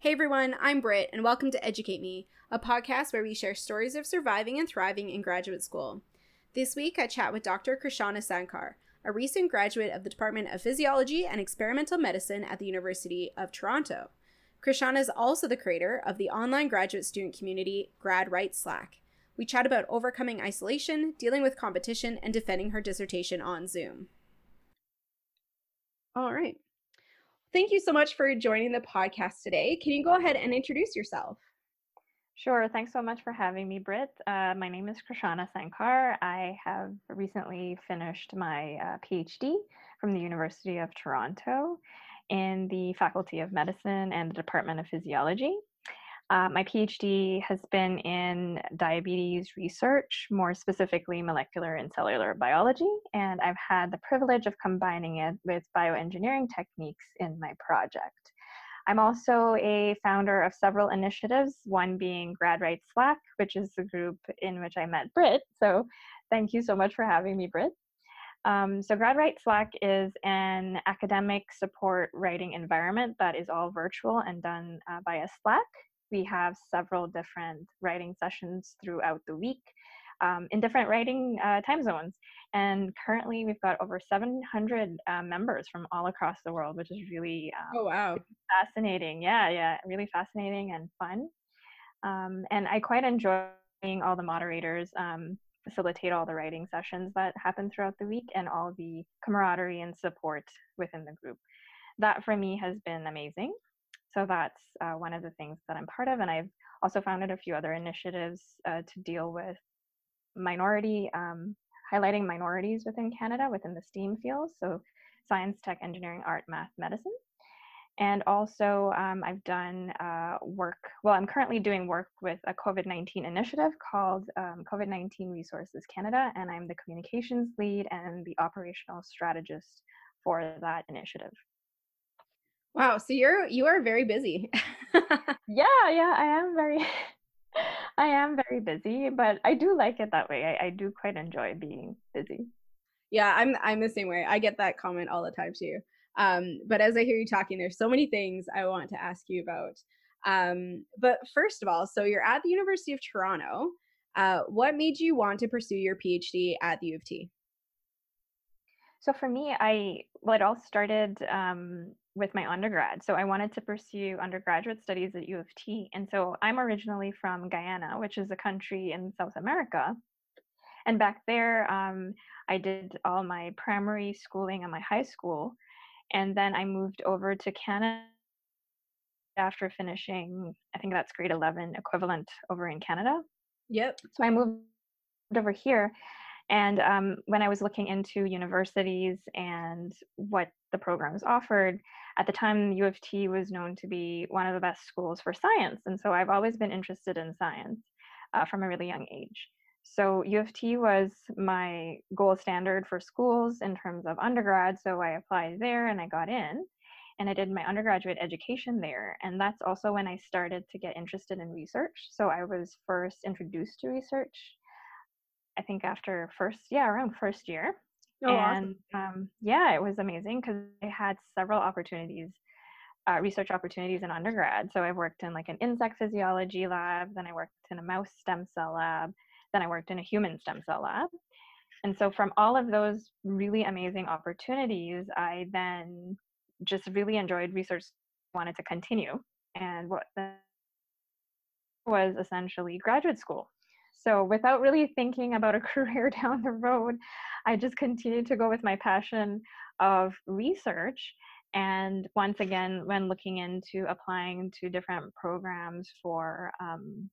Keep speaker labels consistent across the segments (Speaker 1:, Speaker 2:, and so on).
Speaker 1: Hey everyone, I'm Britt, and welcome to Educate Me, a podcast where we share stories of surviving and thriving in graduate school. This week, I chat with Dr. Krishana Sankar, a recent graduate of the Department of Physiology and Experimental Medicine at the University of Toronto. Krishana is also the creator of the online graduate student community Grad Right Slack. We chat about overcoming isolation, dealing with competition, and defending her dissertation on Zoom. All right. Thank you so much for joining the podcast today. Can you go ahead and introduce yourself?
Speaker 2: Sure. Thanks so much for having me, Britt. Uh, my name is Krishana Sankar. I have recently finished my uh, PhD from the University of Toronto in the Faculty of Medicine and the Department of Physiology. Uh, my PhD has been in diabetes research, more specifically molecular and cellular biology, and I've had the privilege of combining it with bioengineering techniques in my project. I'm also a founder of several initiatives, one being Grad Right Slack, which is the group in which I met Britt. So thank you so much for having me, Britt. Um, so Grad Right Slack is an academic support writing environment that is all virtual and done uh, via Slack we have several different writing sessions throughout the week um, in different writing uh, time zones. And currently, we've got over 700 uh, members from all across the world, which is really
Speaker 1: um, oh wow
Speaker 2: fascinating. Yeah, yeah, really fascinating and fun. Um, and I quite enjoy being all the moderators um, facilitate all the writing sessions that happen throughout the week and all the camaraderie and support within the group. That for me has been amazing. So that's uh, one of the things that I'm part of. And I've also founded a few other initiatives uh, to deal with minority, um, highlighting minorities within Canada within the STEAM fields. So science, tech, engineering, art, math, medicine. And also, um, I've done uh, work. Well, I'm currently doing work with a COVID 19 initiative called um, COVID 19 Resources Canada, and I'm the communications lead and the operational strategist for that initiative.
Speaker 1: Wow, so you're you are very busy.
Speaker 2: yeah, yeah, I am very I am very busy, but I do like it that way. I, I do quite enjoy being busy.
Speaker 1: Yeah, I'm I'm the same way. I get that comment all the time too. Um, but as I hear you talking, there's so many things I want to ask you about. Um, but first of all, so you're at the University of Toronto. Uh, what made you want to pursue your PhD at the U of T?
Speaker 2: So for me, I well, it all started um, with my undergrad. So I wanted to pursue undergraduate studies at U of T. And so I'm originally from Guyana, which is a country in South America. And back there, um, I did all my primary schooling and my high school. And then I moved over to Canada after finishing, I think that's grade 11 equivalent over in Canada.
Speaker 1: Yep.
Speaker 2: So I moved over here and um, when I was looking into universities and what the programs offered, at the time, U of T was known to be one of the best schools for science. And so I've always been interested in science uh, from a really young age. So U of T was my gold standard for schools in terms of undergrad. So I applied there and I got in and I did my undergraduate education there. And that's also when I started to get interested in research. So I was first introduced to research I think after first, yeah, around first year. Oh, and awesome. um, yeah, it was amazing because I had several opportunities, uh, research opportunities in undergrad. So I've worked in like an insect physiology lab, then I worked in a mouse stem cell lab, then I worked in a human stem cell lab. And so from all of those really amazing opportunities, I then just really enjoyed research, wanted to continue. And what was essentially graduate school. So without really thinking about a career down the road, I just continued to go with my passion of research. And once again, when looking into applying to different programs for um,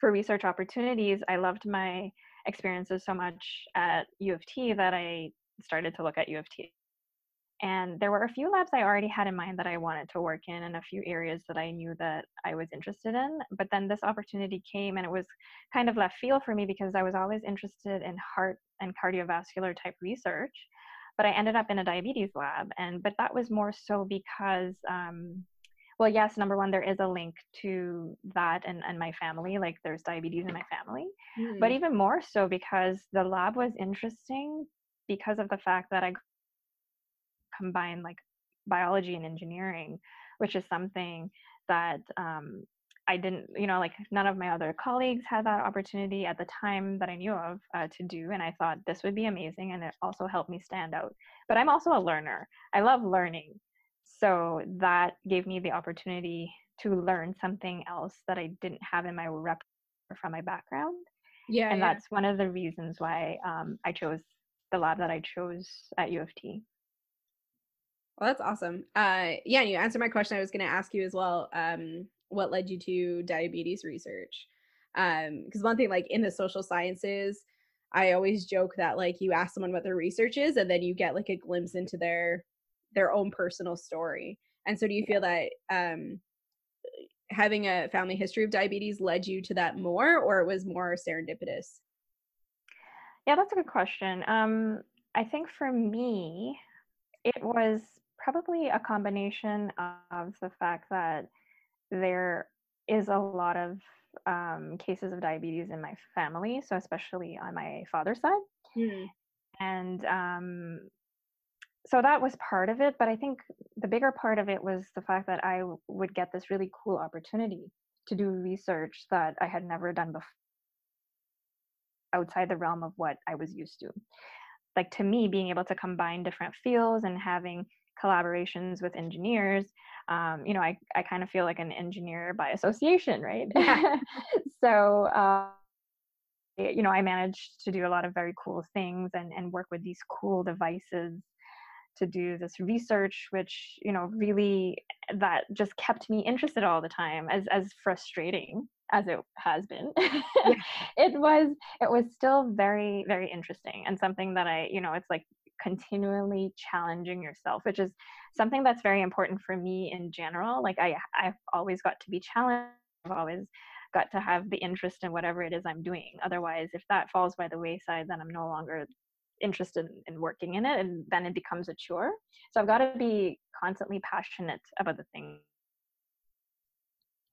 Speaker 2: for research opportunities, I loved my experiences so much at U of T that I started to look at U of T and there were a few labs I already had in mind that I wanted to work in and a few areas that I knew that I was interested in. But then this opportunity came and it was kind of left field for me because I was always interested in heart and cardiovascular type research. But I ended up in a diabetes lab. And but that was more so because um, well, yes, number one, there is a link to that and, and my family. Like there's diabetes in my family. Mm. But even more so because the lab was interesting because of the fact that I combine like biology and engineering which is something that um, I didn't, you know, like none of my other colleagues had that opportunity at the time that I knew of uh, to do. And I thought this would be amazing. And it also helped me stand out. But I'm also a learner, I love learning. So that gave me the opportunity to learn something else that I didn't have in my rep from my background.
Speaker 1: Yeah.
Speaker 2: And
Speaker 1: yeah.
Speaker 2: that's one of the reasons why um, I chose the lab that I chose at U of T.
Speaker 1: Well, that's awesome. Uh, yeah, you answered my question. I was going to ask you as well. Um, what led you to diabetes research? Um, because one thing, like in the social sciences, I always joke that like you ask someone what their research is, and then you get like a glimpse into their their own personal story. And so, do you feel that um, having a family history of diabetes led you to that more, or it was more serendipitous?
Speaker 2: Yeah, that's a good question. Um, I think for me, it was probably a combination of the fact that there is a lot of um, cases of diabetes in my family, so especially on my father's side.
Speaker 1: Mm.
Speaker 2: And um, so that was part of it. But I think the bigger part of it was the fact that I would get this really cool opportunity to do research that I had never done before outside the realm of what I was used to. Like to me, being able to combine different fields and having collaborations with engineers um, you know i, I kind of feel like an engineer by association right
Speaker 1: Yeah.
Speaker 2: so uh, you know i managed to do a lot of very cool things and, and work with these cool devices to do this research which you know really that just kept me interested all the time as as frustrating as it has been
Speaker 1: Yeah.
Speaker 2: it was it was still very very interesting and something that i you know it's like continually challenging yourself which is something that's very important for me in general like i i've always got to be challenged i've always got to have the interest in whatever it is i'm doing otherwise if that falls by the wayside then i'm no longer interested in, in working in it and then it becomes a chore. So i've got to be constantly passionate about the thing.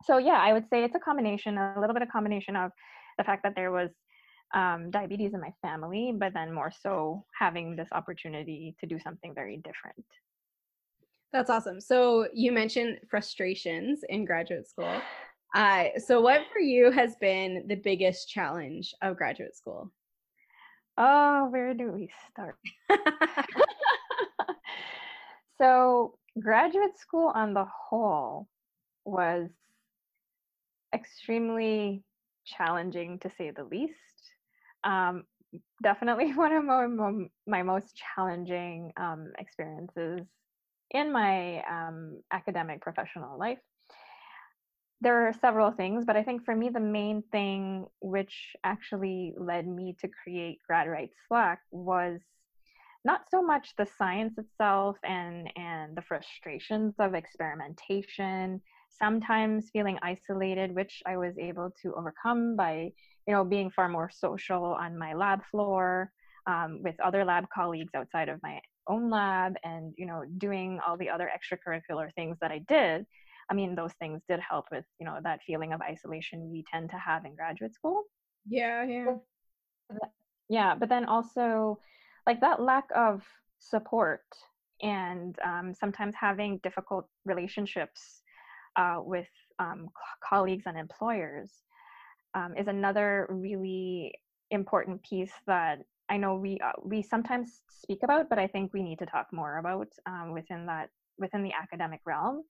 Speaker 2: So yeah i would say it's a combination a little bit of combination of the fact that there was um, diabetes in my family but then more so having this opportunity to do something very different
Speaker 1: That's awesome. So you mentioned frustrations in graduate school. Uh, so what for you has been the biggest challenge of graduate school?
Speaker 2: oh where do we start so graduate school on the whole was extremely challenging to say the least um, definitely one of my, my most challenging um, experiences in my um, academic professional life. There are several things but i think for me the main thing which actually led me to create grad slack was not so much the science itself and and the frustrations of experimentation sometimes feeling isolated which i was able to overcome by you know being far more social on my lab floor um, with other lab colleagues outside of my own lab and you know doing all the other extracurricular things that i did i mean those things did help with you know that feeling of isolation we tend to have in graduate school
Speaker 1: Yeah, yeah.
Speaker 2: yeah but then also like that lack of support and um, sometimes having difficult relationships uh, with um, co- colleagues and employers um, is another really important piece that I know we uh, we sometimes speak about, but I think we need to talk more about um, within that within the academic realm,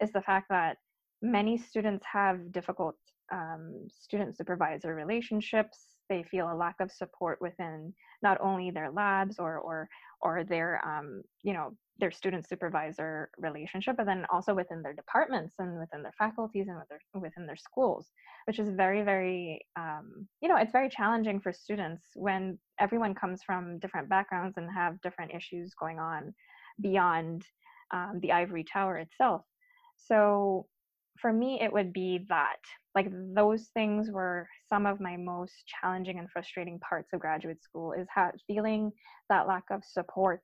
Speaker 2: is the fact that many students have difficult um, student supervisor relationships. They feel a lack of support within not only their labs or or or their um, you know their student supervisor relationship, but then also within their departments and within their faculties and with their, within their schools, which is very very um, you know it's very challenging for students when everyone comes from different backgrounds and have different issues going on beyond um, the ivory tower itself. So for me, it would be that. Like those things were some of my most challenging and frustrating parts of graduate school is ha- feeling that lack of support,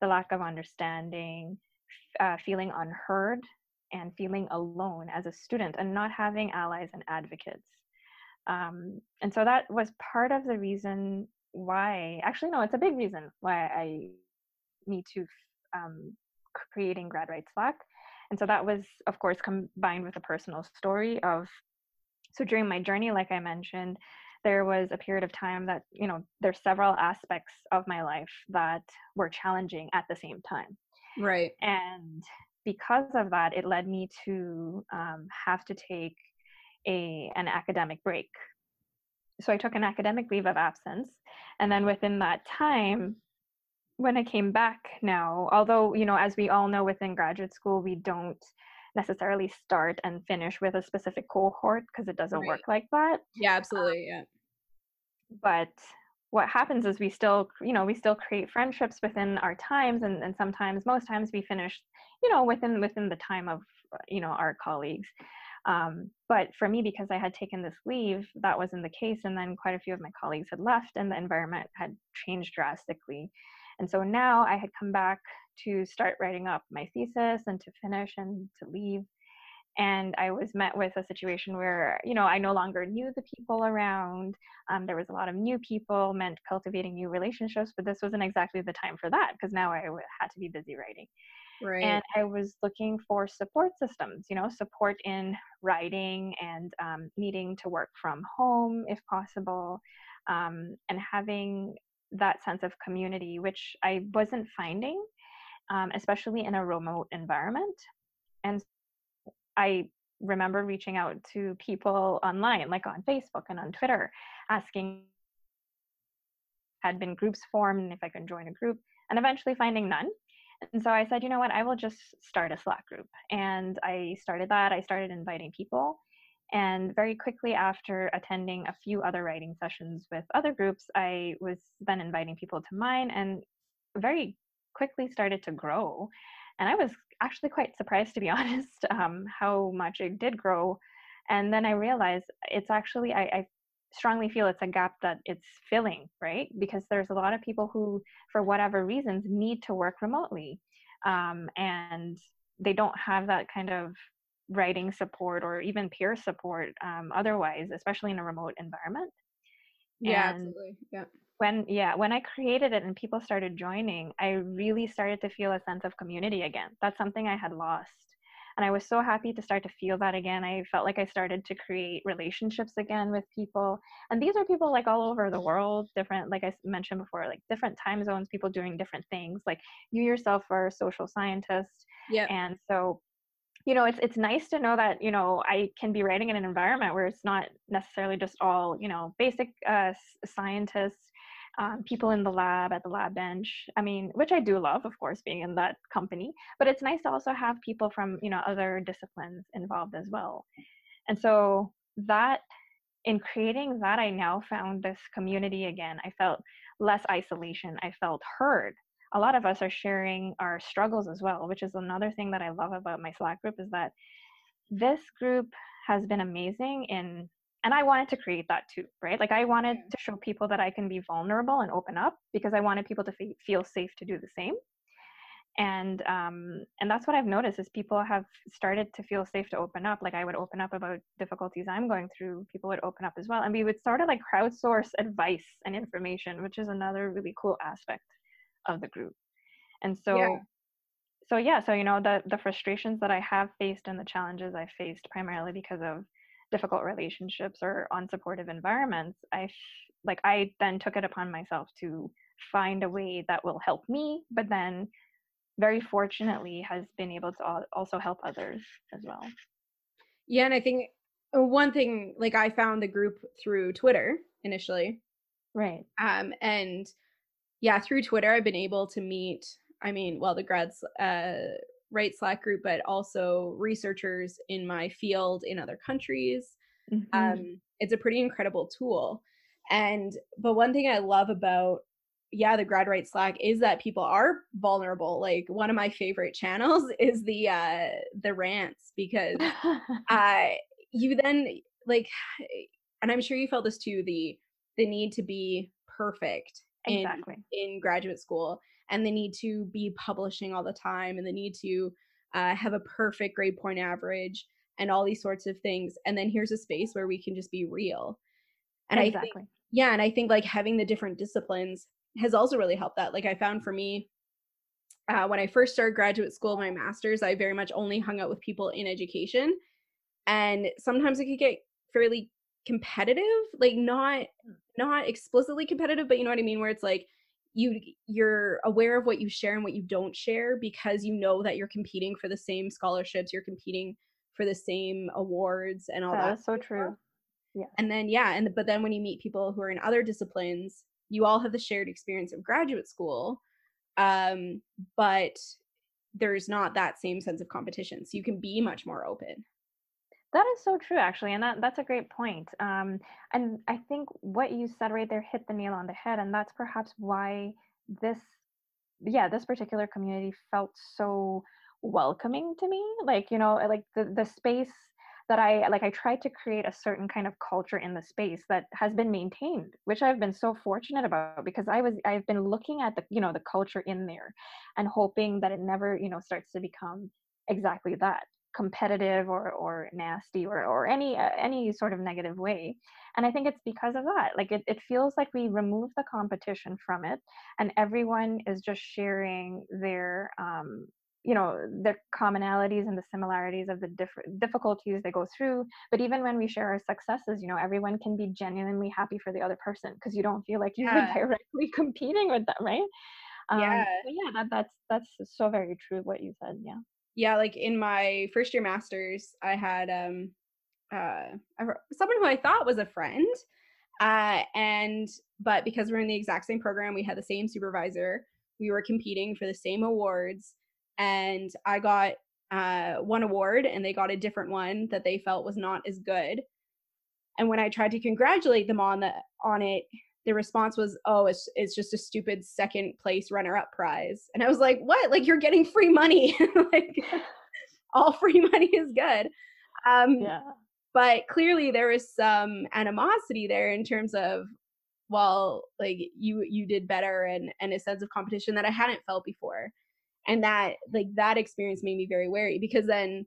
Speaker 2: the lack of understanding, uh, feeling unheard, and feeling alone as a student, and not having allies and advocates. Um, and so that was part of the reason why, actually, no, it's a big reason why I need to um, creating grad Rights slack And so that was, of course, combined with a personal story of. So during my journey, like I mentioned, there was a period of time that, you know, there's several aspects of my life that were challenging at the same time.
Speaker 1: Right.
Speaker 2: And because of that, it led me to um, have to take a an academic break. So I took an academic leave of absence, and then within that time, when I came back now, although you know, as we all know, within graduate school, we don't necessarily start and finish with a specific cohort because it doesn't right. work like that.
Speaker 1: Yeah, absolutely. Um, yeah.
Speaker 2: But what happens is we still you know we still create friendships within our times and, and sometimes most times we finish you know within within the time of you know our colleagues. Um, but for me because i had taken this leave that wasn't the case and then quite a few of my colleagues had left and the environment had changed drastically. And so now i had come back to start writing up my thesis and to finish and to leave and I was met with a situation where, you know, I no longer knew the people around. Um, there was a lot of new people, meant cultivating new relationships, but this wasn't exactly the time for that because now I had to be busy writing. Right. And I was looking for support systems, you know, support in writing and um, needing to work from home if possible, um, and having that sense of community, which I wasn't finding, um, especially in a remote environment. And I remember reaching out to people online, like on Facebook and on Twitter, asking had been groups formed and if I could join a group, and eventually finding none. And so I said, you know what, I will just start a Slack group. And I started that. I started inviting people. And very quickly after attending a few other writing sessions with other groups, I was then inviting people to mine and very quickly started to grow. And I was actually quite surprised, to be honest, um, how much it did grow. And then I realized it's actually, I, I strongly feel it's a gap that it's filling, right? Because there's a lot of people who, for whatever reasons, need to work remotely. Um, and they don't have that kind of writing support or even peer support um, otherwise, especially in a remote environment.
Speaker 1: Yeah, and absolutely. Yeah
Speaker 2: when yeah when i created it and people started joining i really started to feel a sense of community again. That's something i had lost and i was so happy to start to feel that again. I felt like i started to create relationships again with people and these are people like all over the world different like i mentioned before like different time zones people doing different things like you yourself are a social scientist
Speaker 1: yeah
Speaker 2: and so you know it's it's nice to know that you know i can be writing in an environment where it's not necessarily just all you know basic uh, scientists um, people in the lab at the lab bench i mean which i do love of course being in that company but it's nice to also have people from you know other disciplines involved as well. And so that in creating that i now found this community again. I felt less isolation. I felt heard. A lot of us are sharing our struggles as well which is another thing that i love about my slack group is that this group has been amazing in and i wanted to create that too right? Like i wanted to show people that i can be vulnerable and open up because i wanted people to f- feel safe to do the same. And um, and that's what i've noticed is people have started to feel safe to open up. Like i would open up about difficulties i'm going through people would open up as well. And we would sort of like crowdsource advice and information which is another really cool aspect of the group. And so yeah. so yeah so you know the the frustrations that i have faced and the challenges i faced primarily because of difficult relationships or unsupportive environments i like i then took it upon myself to find a way that will help me but then very fortunately has been able to also help others as well.
Speaker 1: Yeah and i think uh, one thing like i found the group through twitter initially.
Speaker 2: Right.
Speaker 1: Um and yeah through twitter i've been able to meet i mean well the grads uh right slack group but also researchers in my field in other countries. Mm-hmm. um, it's a pretty incredible tool. And but one thing i love about yeah the grad right slack is that people are vulnerable. Like one of my favorite channels is the uh the rants because uh you then like and i'm sure you felt this too the the need to be perfect
Speaker 2: exactly.
Speaker 1: in, in graduate school and they need to be publishing all the time and they need to uh, have a perfect grade point average and all these sorts of things and then here's a space where we can just be real and exactly. i think yeah and i think like having the different disciplines has also really helped that like i found for me uh, when I first started graduate school, my master's, I very much only hung out with people in education. And sometimes it could get fairly competitive, like not
Speaker 2: Hmm.
Speaker 1: not explicitly competitive, but you know what I mean, where it's like you you're aware of what you share and what you don't share because you know that you're competing for the same scholarships, you're competing for the same awards and all
Speaker 2: That
Speaker 1: that.
Speaker 2: is so
Speaker 1: sort of stuff.
Speaker 2: true. Yeah.
Speaker 1: And then yeah, and but then when you meet people who are in other disciplines, you all have the shared experience of graduate school, um, but there's not that same sense of competition. So you can be much more open.
Speaker 2: That is so true, actually, and that that's a great point. Um, and I think what you said right there hit the nail on the head, and that's perhaps why this, yeah, this particular community felt so welcoming to me. Like, you know, like the the space that I like, I tried to create a certain kind of culture in the space that has been maintained, which I've been so fortunate about because I was I've been looking at the, you know, the culture in there and hoping that it never, you know, starts to become exactly that competitive or or nasty or or any uh, any sort of negative way and i think it's because of that like it, it feels like we remove the competition from it and everyone is just sharing their um you know the commonalities and the similarities of the different difficulties they go through but even when we share our successes you know everyone can be genuinely happy for the other person because you don't feel like you're
Speaker 1: Yeah.
Speaker 2: directly competing with them right um
Speaker 1: Yeah.
Speaker 2: yeah that, that's that's so very true what you said yeah
Speaker 1: Yeah, like in my first year masters, I had um uh someone who I thought was a friend. Uh and but because we're in the exact same program, we had the same supervisor, we were competing for the same awards and I got uh one award and they got a different one that they felt was not as good. And when I tried to congratulate them on the on it, the response was, "Oh, it's it's just a stupid second place runner up prize." And I was like, "What? Like you're getting free money. like all free money is good." Um
Speaker 2: yeah
Speaker 1: but clearly there was some animosity there in terms of well, like you you did better and and a sense of competition that I hadn't felt before. And that like that experience made me very wary because then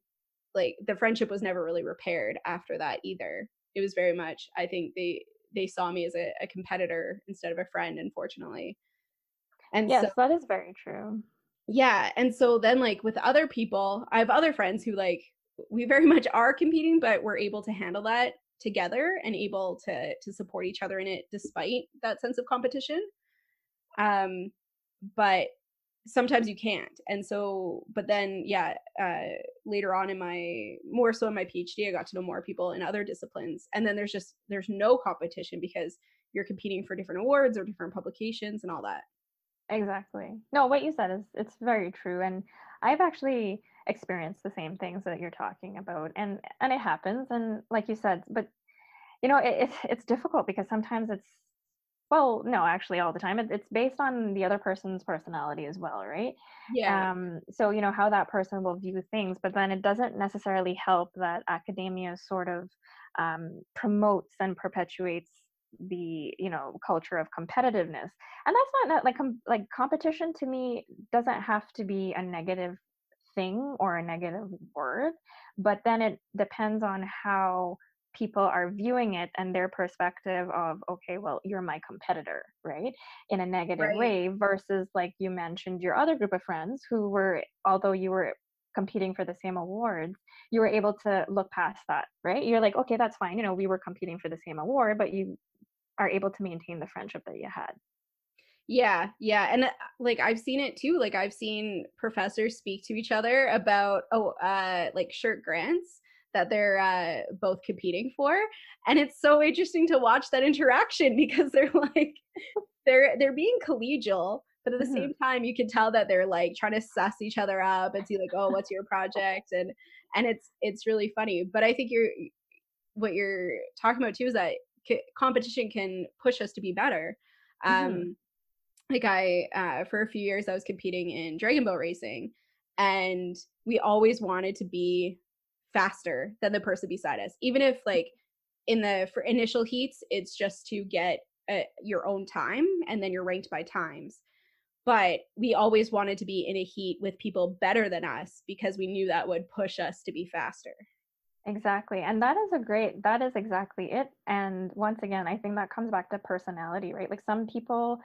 Speaker 1: like the friendship was never really repaired after that either. It was very much I think they they saw me as a, a competitor instead of a friend, unfortunately. And so
Speaker 2: Yes, that is very true.
Speaker 1: yeah, and so then like with other people, I have other friends who like we very much are competing, but we're able to handle that together and able to to support each other in it despite that sense of competition. Um but sometimes you can't. And so but then yeah, uh later on in my more so in my PhD, I got to know more people in other disciplines. And then there's just there's no competition because you're competing for different awards or different publications and all that.
Speaker 2: Exactly. No, what you said is it's very true. And I've actually experienced the same things that you're talking about. And and it happens. And like you said, but you know, it, it's it's difficult because sometimes it's well, no, actually all the time. It, it's based on the other person's personality as well, right?
Speaker 1: Yeah.
Speaker 2: um, so you know how that person will view things but then it doesn't necessarily help that academia sort of um, promotes and perpetuates the you know culture of competitiveness and that's not, like com- like competition to me doesn't have to be a negative thing or a negative word but then it depends on how people are viewing it and their perspective of okay well you're my competitor right in a negative
Speaker 1: Right.
Speaker 2: way versus like you mentioned your other group of friends who were although you were competing for the same awards you were able to look past that right you're like okay that's fine you know we were competing for the same award but you are able to maintain the friendship that you had
Speaker 1: Yeah, yeah, and, uh, like, I've seen it too, like, I've seen professors speak to each other about, oh, uh, like, shirt grants that they're, uh, both competing for, and it's so interesting to watch that interaction because they're, like they're they're being collegial, but at the
Speaker 2: Mhm.
Speaker 1: same time, you can tell that they're, like, trying to suss each other up and see, like, "Oh, what's your project?" And and it's it's really funny, but I think you're what you're talking about too is that c competition can push us to be better,
Speaker 2: Mhm.
Speaker 1: um like I uh for a few years I was competing in dragon boat racing and we always wanted to be faster than the person beside us even if like in the for initial heats it's just to get uh, your own time and then you're ranked by times but we always wanted to be in a heat with people better than us because we knew that would push us to be faster
Speaker 2: Exactly. And that is a great, that is exactly it. And once again, I think that comes back to personality, right? Like some people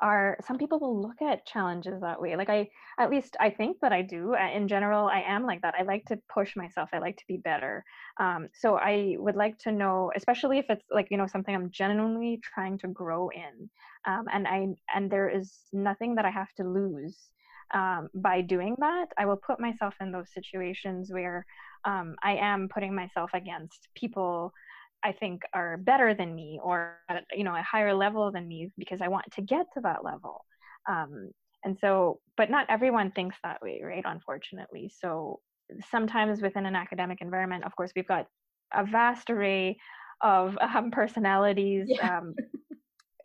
Speaker 2: are some people will look at challenges that way like i at least i think that i do in general i am like that i like to push myself i like to be better um, so i would like to know especially if it's like you know something i'm genuinely trying to grow in um, and i and there is nothing that i have to lose um, by doing that i will put myself in those situations where um, i am putting myself against people I think are better than me or at you know a higher level than me because I want to get to that level. Um, and so, but not everyone thinks that way, right? Unfortunately, so sometimes within an academic environment, of course, we've got a vast array of um, personalities. Yeah. Um,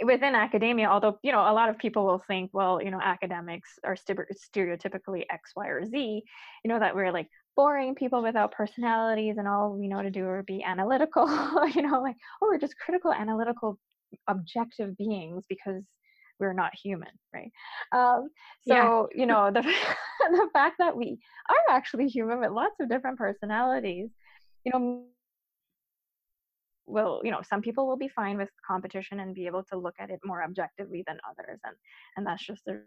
Speaker 2: within academia, although you know a lot of people will think, well, you know, academics are stereotypically X, Y, or Z. You know that we're like boring people without personalities, and all we know to do are be analytical. you know, like oh, we're just critical, analytical, objective beings because we're not human, right? Um, so yeah. you know the the fact that we are actually human with lots of different personalities, you know will you know some people will be fine with competition and be able to look at it more objectively than others and and that's just the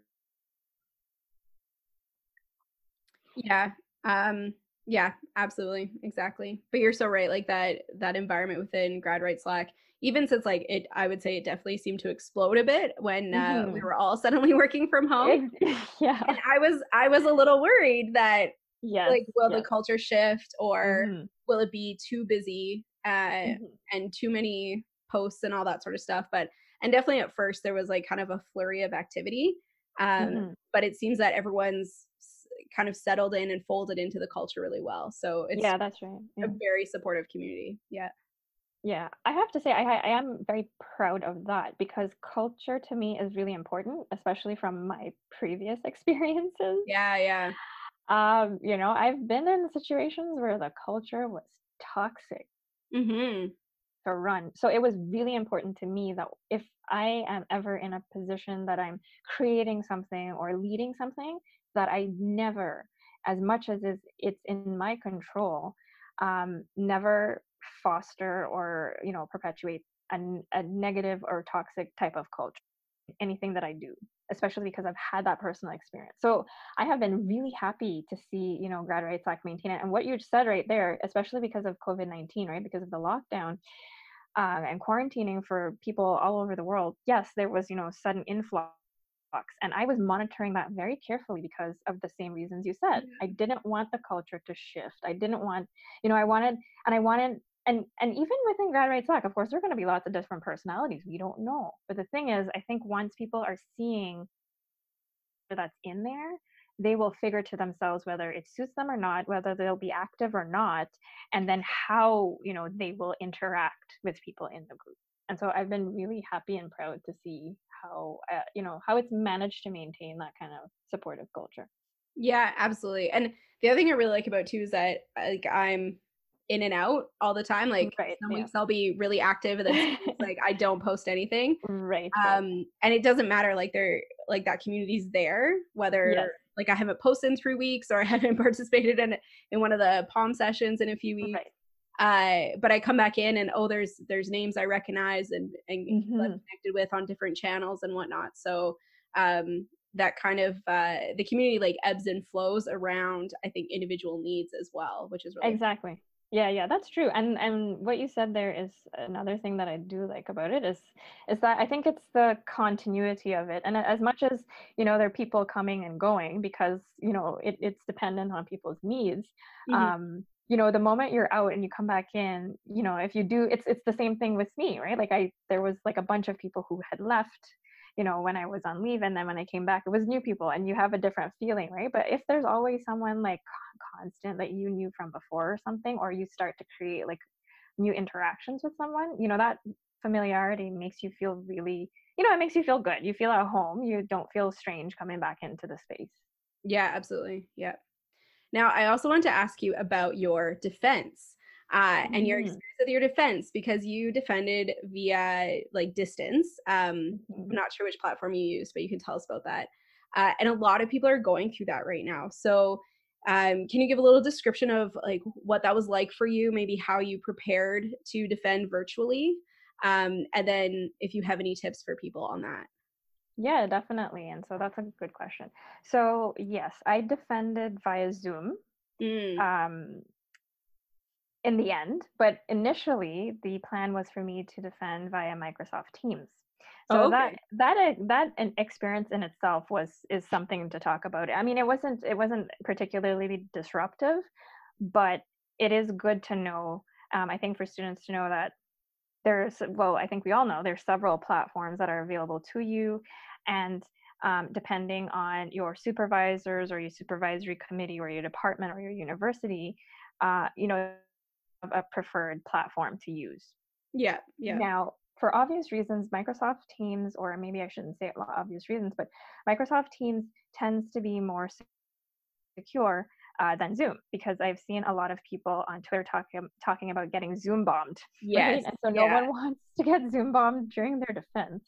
Speaker 1: yeah um yeah absolutely exactly but you're so right like that that environment within grad right slack even since like it i would say it definitely seemed to explode a bit when uh, mm-hmm. we were all suddenly working from home
Speaker 2: yeah
Speaker 1: and i was i was a little worried that yeah like will yes. the culture shift or mm-hmm. will it be too busy uh, mm-hmm. and too many posts and all that sort of stuff. But and definitely at first there was like kind of a flurry of activity. Um, mm-hmm. But it seems that everyone's kind of settled in and folded into the culture really well. So it's
Speaker 2: yeah, that's right.
Speaker 1: Yeah. A very supportive community. Yeah.
Speaker 2: Yeah, I have to say I, I am very proud of that because culture to me is really important, especially from my previous experiences.
Speaker 1: Yeah, yeah.
Speaker 2: Um, you know, I've been in situations where the culture was toxic
Speaker 1: mm-hmm.
Speaker 2: to run. So it was really important to me that if I am ever in a position that I'm creating something or leading something, that I never, as much as it's in my control, um, never foster or you know perpetuate a, a negative or toxic type of culture anything that I do especially because I've had that personal experience. So I have been really happy to see, you know, Grad Right Slack maintain it. And what you said right there, especially because of COVID 19, right? Because of the lockdown uh, and quarantining for people all over the world, yes, there was, you know, sudden influx. And I was monitoring that very carefully because of the same reasons you said. Mm-hmm. I didn't want the culture to shift. I didn't want, you know, I wanted, and I wanted and and even within grad right slack of course there are going to be lots of different personalities we don't know but the thing is i think once people are seeing that's in there they will figure to themselves whether it suits them or not whether they'll be active or not and then how you know they will interact with people in the group and so i've been really happy and proud to see how uh, you know how it's managed to maintain that kind of supportive culture
Speaker 1: yeah absolutely and the other thing i really like about too is that like i'm in and out all the time. Like right, some yeah. weeks I'll be really active and then like I don't post anything.
Speaker 2: Right.
Speaker 1: Um and it doesn't matter like they're like that community's there, whether yes. like I haven't posted in three weeks or I haven't participated in in one of the pom sessions in a few weeks. Right. Uh, but I come back in and oh there's there's names I recognize and, and mm-hmm. connected with on different channels and whatnot. So um that kind of uh, the community like ebbs and flows around i think individual needs as well which is
Speaker 2: really exactly yeah yeah that's true and and what you said there is another thing that i do like about it is is that i think it's the continuity of it and as much as you know there are people coming and going because you know it, it's dependent on people's needs mm-hmm. um you know the moment you're out and you come back in you know if you do it's it's the same thing with me right? Like i there was like a bunch of people who had left you know when i was on leave and then when i came back it was new people and you have a different feeling right? But if there's always someone like constant that you knew from before or something or you start to create like new interactions with someone you know that familiarity makes you feel really you know it makes you feel good. You feel at home. You don't feel strange coming back into the space.
Speaker 1: Yeah absolutely. Yeah now i also want to ask you about your defense uh, and your mm-hmm. experience with your defense because you defended via like distance. Um, mm-hmm. I'm not sure which platform you used, but you can tell us about that. Uh, and a lot of people are going through that right now. So, um, can you give a little description of like what that was like for you? Maybe how you prepared to defend virtually, um, and then if you have any tips for people on that.
Speaker 2: Yeah, definitely. And so that's a good question. So, yes, I defended via Zoom
Speaker 1: Mm.
Speaker 2: um, in the end, but initially the plan was for me to defend via Microsoft Teams. So
Speaker 1: Oh,
Speaker 2: that
Speaker 1: okay.
Speaker 2: that uh, that an experience in itself was is something to talk about. I mean, it wasn't it wasn't particularly disruptive, but it is good to know. Um, I think for students to know that there's well i think we all know there's several platforms that are available to you and um, depending on your supervisors or your supervisory committee or your department or your university uh, you know a preferred platform to use
Speaker 1: Yeah, yeah.
Speaker 2: now for obvious reasons microsoft teams or maybe i shouldn't say obvious reasons but microsoft teams tends to be more secure uh, than Zoom because I've seen a lot of people on Twitter talking talking about getting Zoom bombed.
Speaker 1: Yes.
Speaker 2: Right? And so no
Speaker 1: yeah.
Speaker 2: one wants to get Zoom bombed during their defense.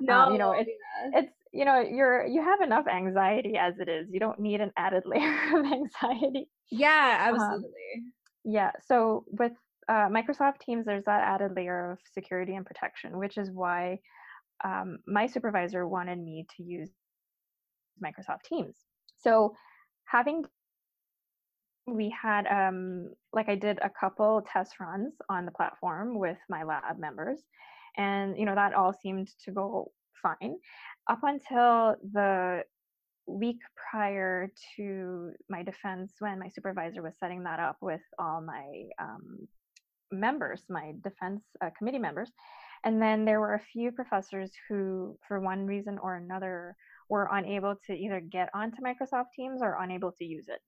Speaker 1: No,
Speaker 2: Um, you know, it,
Speaker 1: yeah.
Speaker 2: it's you know you're you have enough anxiety as it is. You don't need an added layer of anxiety.
Speaker 1: Yeah,
Speaker 2: Um,
Speaker 1: absolutely.
Speaker 2: yeah. So with uh, Microsoft Teams, there's that added layer of security and protection, which is why um, my supervisor wanted me to use Microsoft Teams. So having we had um like i did a couple test runs on the platform with my lab members and you know that all seemed to go fine. Up until the week prior to my defense when my supervisor was setting that up with all my um, members my defense uh, committee members and then there were a few professors who for one reason or another were unable to either get onto microsoft teams or unable to use it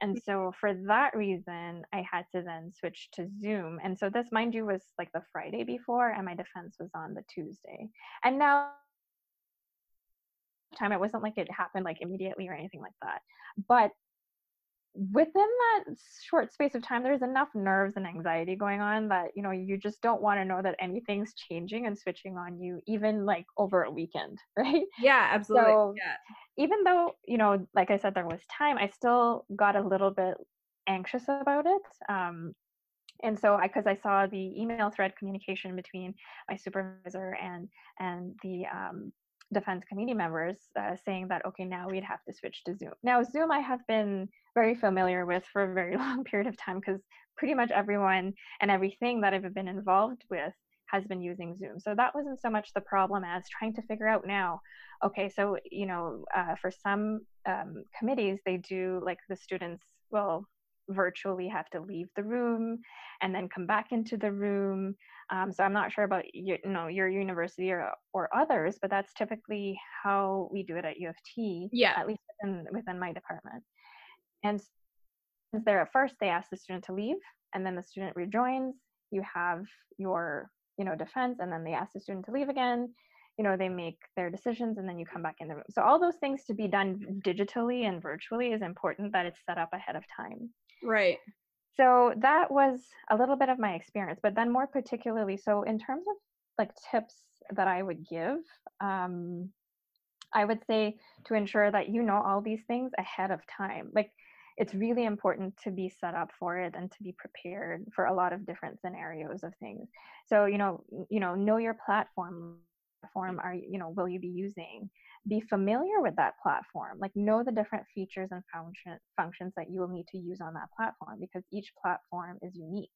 Speaker 2: and so for that reason, I had to then switch to Zoom. And so this, mind you, was like the Friday before, and my defense was on the Tuesday. And now, time it wasn't like it happened like immediately or anything like that. But within that short space of time, there's enough nerves and anxiety going on that you know you just don't want to know that anything's changing and switching on you, even like over a weekend, right?
Speaker 1: Yeah, absolutely.
Speaker 2: So
Speaker 1: yeah.
Speaker 2: even though you know like i said there was time i still got a little bit anxious about it um, and so i because i saw the email thread communication between my supervisor and and the um, defense committee members uh, saying that okay now we'd have to switch to zoom. Now zoom i have been very familiar with for a very long period of time because pretty much everyone and everything that i've been involved with has been using zoom. So that wasn't so much the problem as trying to figure out now okay so you know uh, for some um, committees they do like the students will virtually have to leave the room and then come back into the room um, so i'm not sure about your, you know your university or, or others but that's typically how we do it at u of t
Speaker 1: Yeah.
Speaker 2: at least within within my department. And since there at first they ask the student to leave and then the student rejoins. You have your you know defense and then they ask the student to leave again. You know they make their decisions and then you come back in the room. So all those things to be done digitally and virtually is important that it's set up ahead of time.
Speaker 1: Right.
Speaker 2: So that was a little bit of my experience but then more particularly so in terms of like tips that i would give um, i would say to ensure that you know all these things ahead of time like it's really important to be set up for it and to be prepared for a lot of different scenarios of things. So you know you know know your platform platform are you know will you be using be familiar with that platform like know the different features and function, functions that you will need to use on that platform because each platform is unique.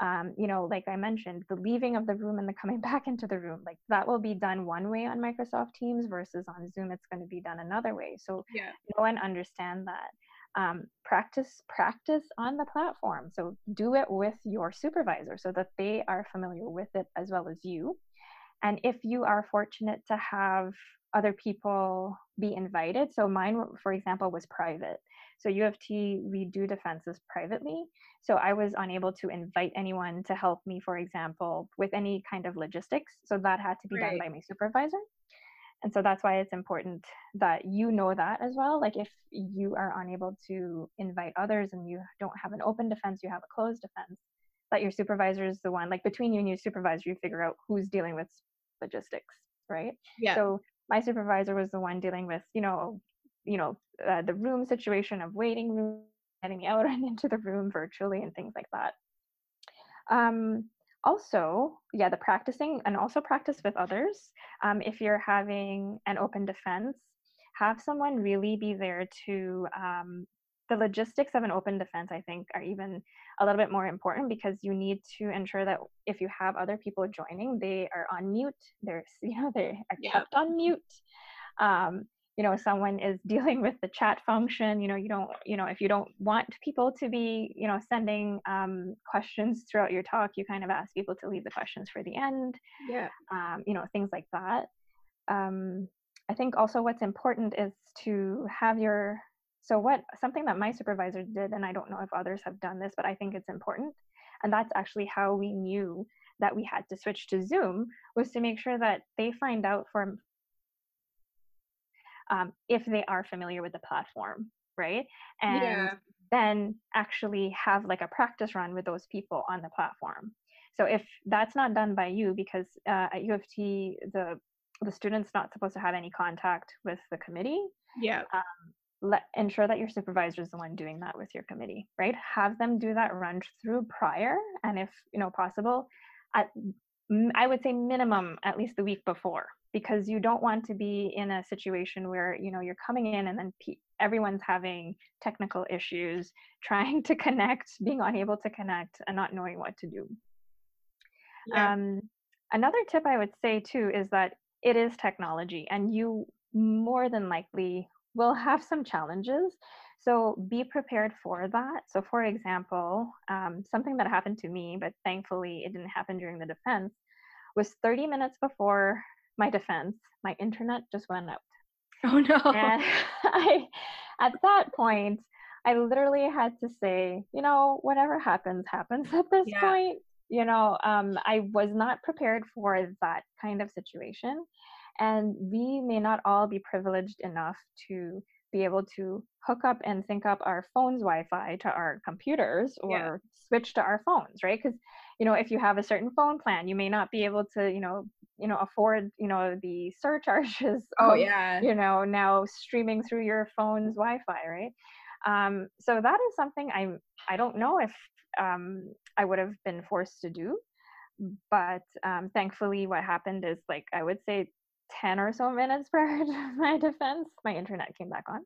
Speaker 2: Um, you know like i mentioned the leaving of the room and the coming back into the room like that will be done one way on microsoft teams versus on zoom it's going to be done another way. So
Speaker 1: Yeah.
Speaker 2: know and understand that um, practice practice on the platform. So do it with your supervisor so that they are familiar with it as well as you and if you are fortunate to have other people be invited so mine for example was private so u of t we do defenses privately so i was unable to invite anyone to help me for example with any kind of logistics so that had to be
Speaker 1: Right.
Speaker 2: done by my supervisor and so that's why it's important that you know that as well like if you are unable to invite others and you don't have an open defense you have a closed defense that your supervisor is the one like between you and your supervisor you figure out who's dealing with logistics right
Speaker 1: Yeah.
Speaker 2: so my supervisor was the one dealing with you know you know uh, the room situation of waiting room getting me out and into the room virtually and things like that um also, yeah, the practicing and also practice with others. Um, if you're having an open defense, have someone really be there to um, the logistics of an open defense i think are even a little bit more important because you need to ensure that if you have other people joining they are on mute. They're you know they are kept on mute. Um, you know someone is dealing with the chat function you know you don't you know if you don't want people to be you know sending um, questions throughout your talk you kind of ask people to leave the questions for the end.
Speaker 1: Yeah.
Speaker 2: Um, you know things like that. Um, i think also what's important is to have your so what something that my supervisor did, and I don't know if others have done this, but I think it's important, and that's actually how we knew that we had to switch to Zoom was to make sure that they find out from um, if they are familiar with the platform, right? And yeah. then actually have like a practice run with those people on the platform. So if that's not done by you, because uh, at U of T the the student's not supposed to have any contact with the committee.
Speaker 1: Yeah.
Speaker 2: Um, let ensure that your supervisor is the one doing that with your committee right have them do that run through prior and if you know possible at i would say minimum at least the week before because you don't want to be in a situation where you know you're coming in and then pe- everyone's having technical issues trying to connect being unable to connect and not knowing what to do yeah. um, another tip i would say too is that it is technology and you more than likely will have some challenges. So be prepared for that. So, for example, um, something that happened to me, but thankfully it didn't happen during the defense, was 30 minutes before my defense, my internet just went out.
Speaker 1: Oh no.
Speaker 2: And I, at that point, I literally had to say, you know, whatever happens, happens at this yeah. point. You know, um, I was not prepared for that kind of situation. And we may not all be privileged enough to be able to hook up and sync up our phone's Wi-Fi to our computers or yeah. switch to our phones, right? Because you know, if you have a certain phone plan, you may not be able to, you know, you know, afford, you know, the surcharges.
Speaker 1: Oh of, yeah.
Speaker 2: You know, now streaming through your phone's Wi-Fi, right? Um, so that is something I'm. I don't know if um, I would have been forced to do, but um, thankfully, what happened is like I would say 10 or so minutes prior to my defense, my internet came back on.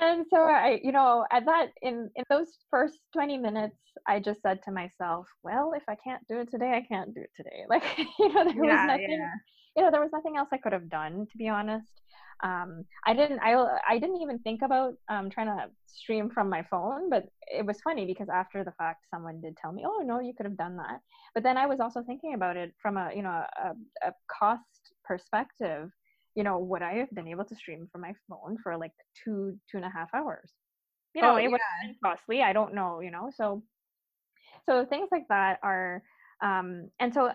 Speaker 2: and so I, you know, at that in in those first 20 minutes, I just said to myself, well, if I can't do it today, I can't do it today. Like, you know, there yeah, was nothing yeah. you know, there was nothing else I could have done to be honest um, I didn't I I didn't even think about um, trying to stream from my phone, but it was funny because after the fact, someone did tell me, "Oh no, you could have done that." But then I was also thinking about it from a you know a, a cost perspective. You know, would I have been able to stream from my phone for like two two and a half hours? You know, oh, it yeah. would have been costly. I don't know. You know, so so things like that are um, and so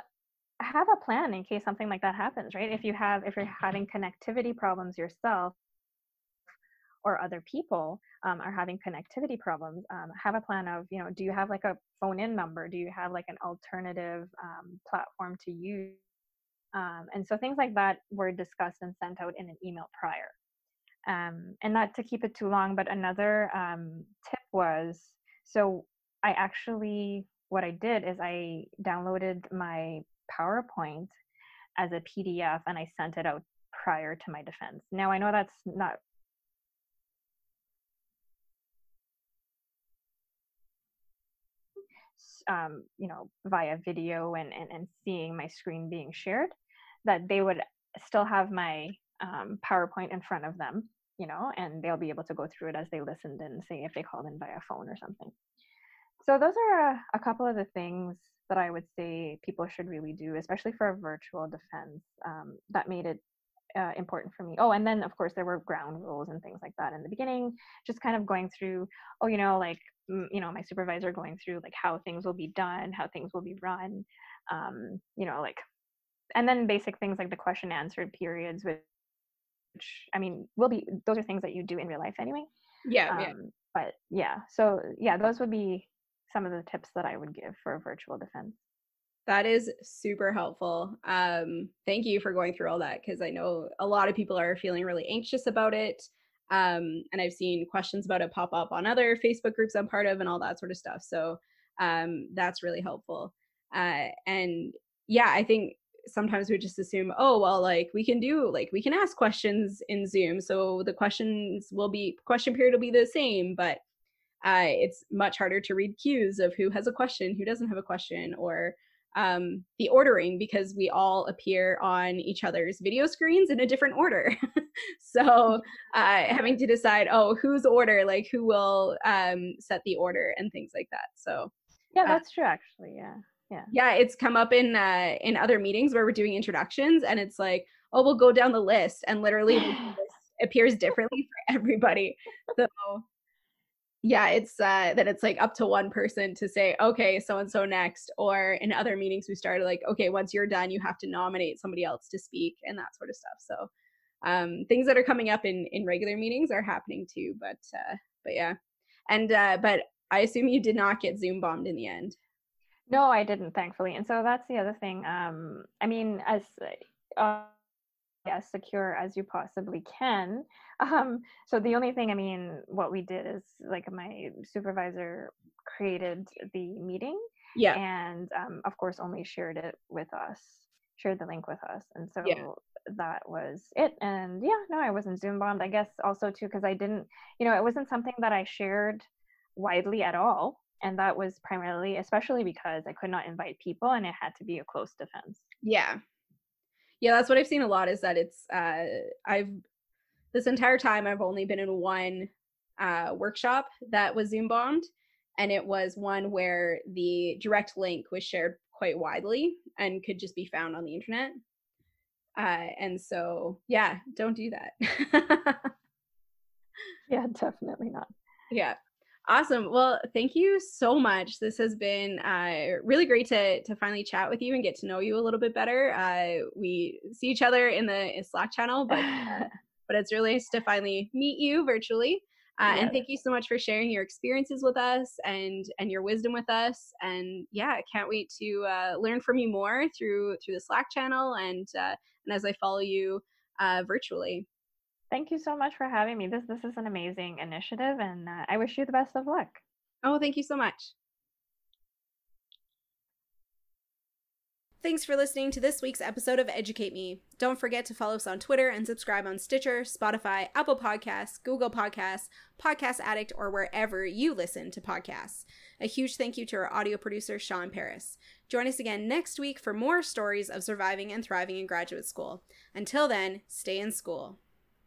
Speaker 2: have a plan in case something like that happens right if you have if you're having connectivity problems yourself or other people um, are having connectivity problems um, have a plan of you know do you have like a phone in number do you have like an alternative um, platform to use um, and so things like that were discussed and sent out in an email prior um, and not to keep it too long but another um, tip was so i actually what i did is i downloaded my PowerPoint as a PDF and I sent it out prior to my defense. Now I know that's not um, you know, via video and, and, and seeing my screen being shared, that they would still have my um, PowerPoint in front of them, you know, and they'll be able to go through it as they listened and say if they called in via phone or something. So those are a, a couple of the things that I would say people should really do, especially for a virtual defense. Um, that made it uh, important for me. Oh, and then of course there were ground rules and things like that in the beginning. Just kind of going through, oh, you know, like you know, my supervisor going through like how things will be done, how things will be run, um, you know, like, and then basic things like the question answered periods, which I mean, will be those are things that you do in real life anyway.
Speaker 1: Yeah, um, yeah.
Speaker 2: But yeah, so yeah, those would be some of the tips that I would give for a virtual defense.
Speaker 1: That is super helpful. Um, thank you for going through all that because I know a lot of people are feeling really anxious about it. Um, and I've seen questions about it pop up on other Facebook groups I'm part of and all that sort of stuff. So um, that's really helpful. Uh, and yeah, I think sometimes we just assume, oh, well, like we can do, like we can ask questions in Zoom. So the questions will be, question period will be the same, but uh, it's much harder to read cues of who has a question, who doesn't have a question, or um, the ordering because we all appear on each other's video screens in a different order. so uh, having to decide, oh, whose order, like who will um, set the order and things like that. So
Speaker 2: yeah, uh that's uh, true actually. Yeah. Yeah.
Speaker 1: Yeah, it's come up in uh, in other meetings where we're doing introductions, and it's like, oh, we'll go down the list, and literally appears differently for everybody. So yeah it's uh that it's like up to one person to say okay so and so next or in other meetings we started like okay once you're done you have to nominate somebody else to speak and that sort of stuff. So um things that are coming up in in regular meetings are happening too but uh but yeah. And uh but i assume you did not get zoom bombed in the end.
Speaker 2: No i didn't thankfully. And so that's the other thing um i mean as uh, as secure as you possibly can um, so the only thing, I mean, what we did is like my supervisor created the meeting.
Speaker 1: Yeah.
Speaker 2: And um, of course, only shared it with us, shared the link with us. And so yeah. that was it. And yeah, no, I wasn't Zoom bombed. I guess also too, because I didn't, you know, it wasn't something that I shared widely at all. And that was primarily, especially because I could not invite people and it had to be a close defense.
Speaker 1: Yeah. Yeah, that's what I've seen a lot is that it's uh I've this entire time I've only been in one uh, workshop that was Zoom bombed, and it was one where the direct link was shared quite widely and could just be found on the internet. Uh, and so, yeah, don't do that.
Speaker 2: yeah, definitely not.
Speaker 1: Yeah. Awesome. Well, thank you so much. This has been uh, really great to to finally chat with you and get to know you a little bit better. Uh, we see each other in the Slack channel, but uh, but it's really nice to finally meet you virtually. Uh, And thank you so much for sharing your experiences with us and and your wisdom with us. And yeah, I can't wait to uh, learn from you more through through the Slack channel and uh, and as I follow you uh, virtually.
Speaker 2: Thank you so much for having me. This this is an amazing initiative, and uh, I wish you the best of luck.
Speaker 1: Oh, thank you so much. Thanks for listening to this week's episode of Educate Me. Don't forget to follow us on Twitter and subscribe on Stitcher, Spotify, Apple Podcasts, Google Podcasts, Podcast Addict, or wherever you listen to podcasts. A huge thank you to our audio producer, Sean Paris. Join us again next week for more stories of surviving and thriving in graduate school. Until then, stay in school.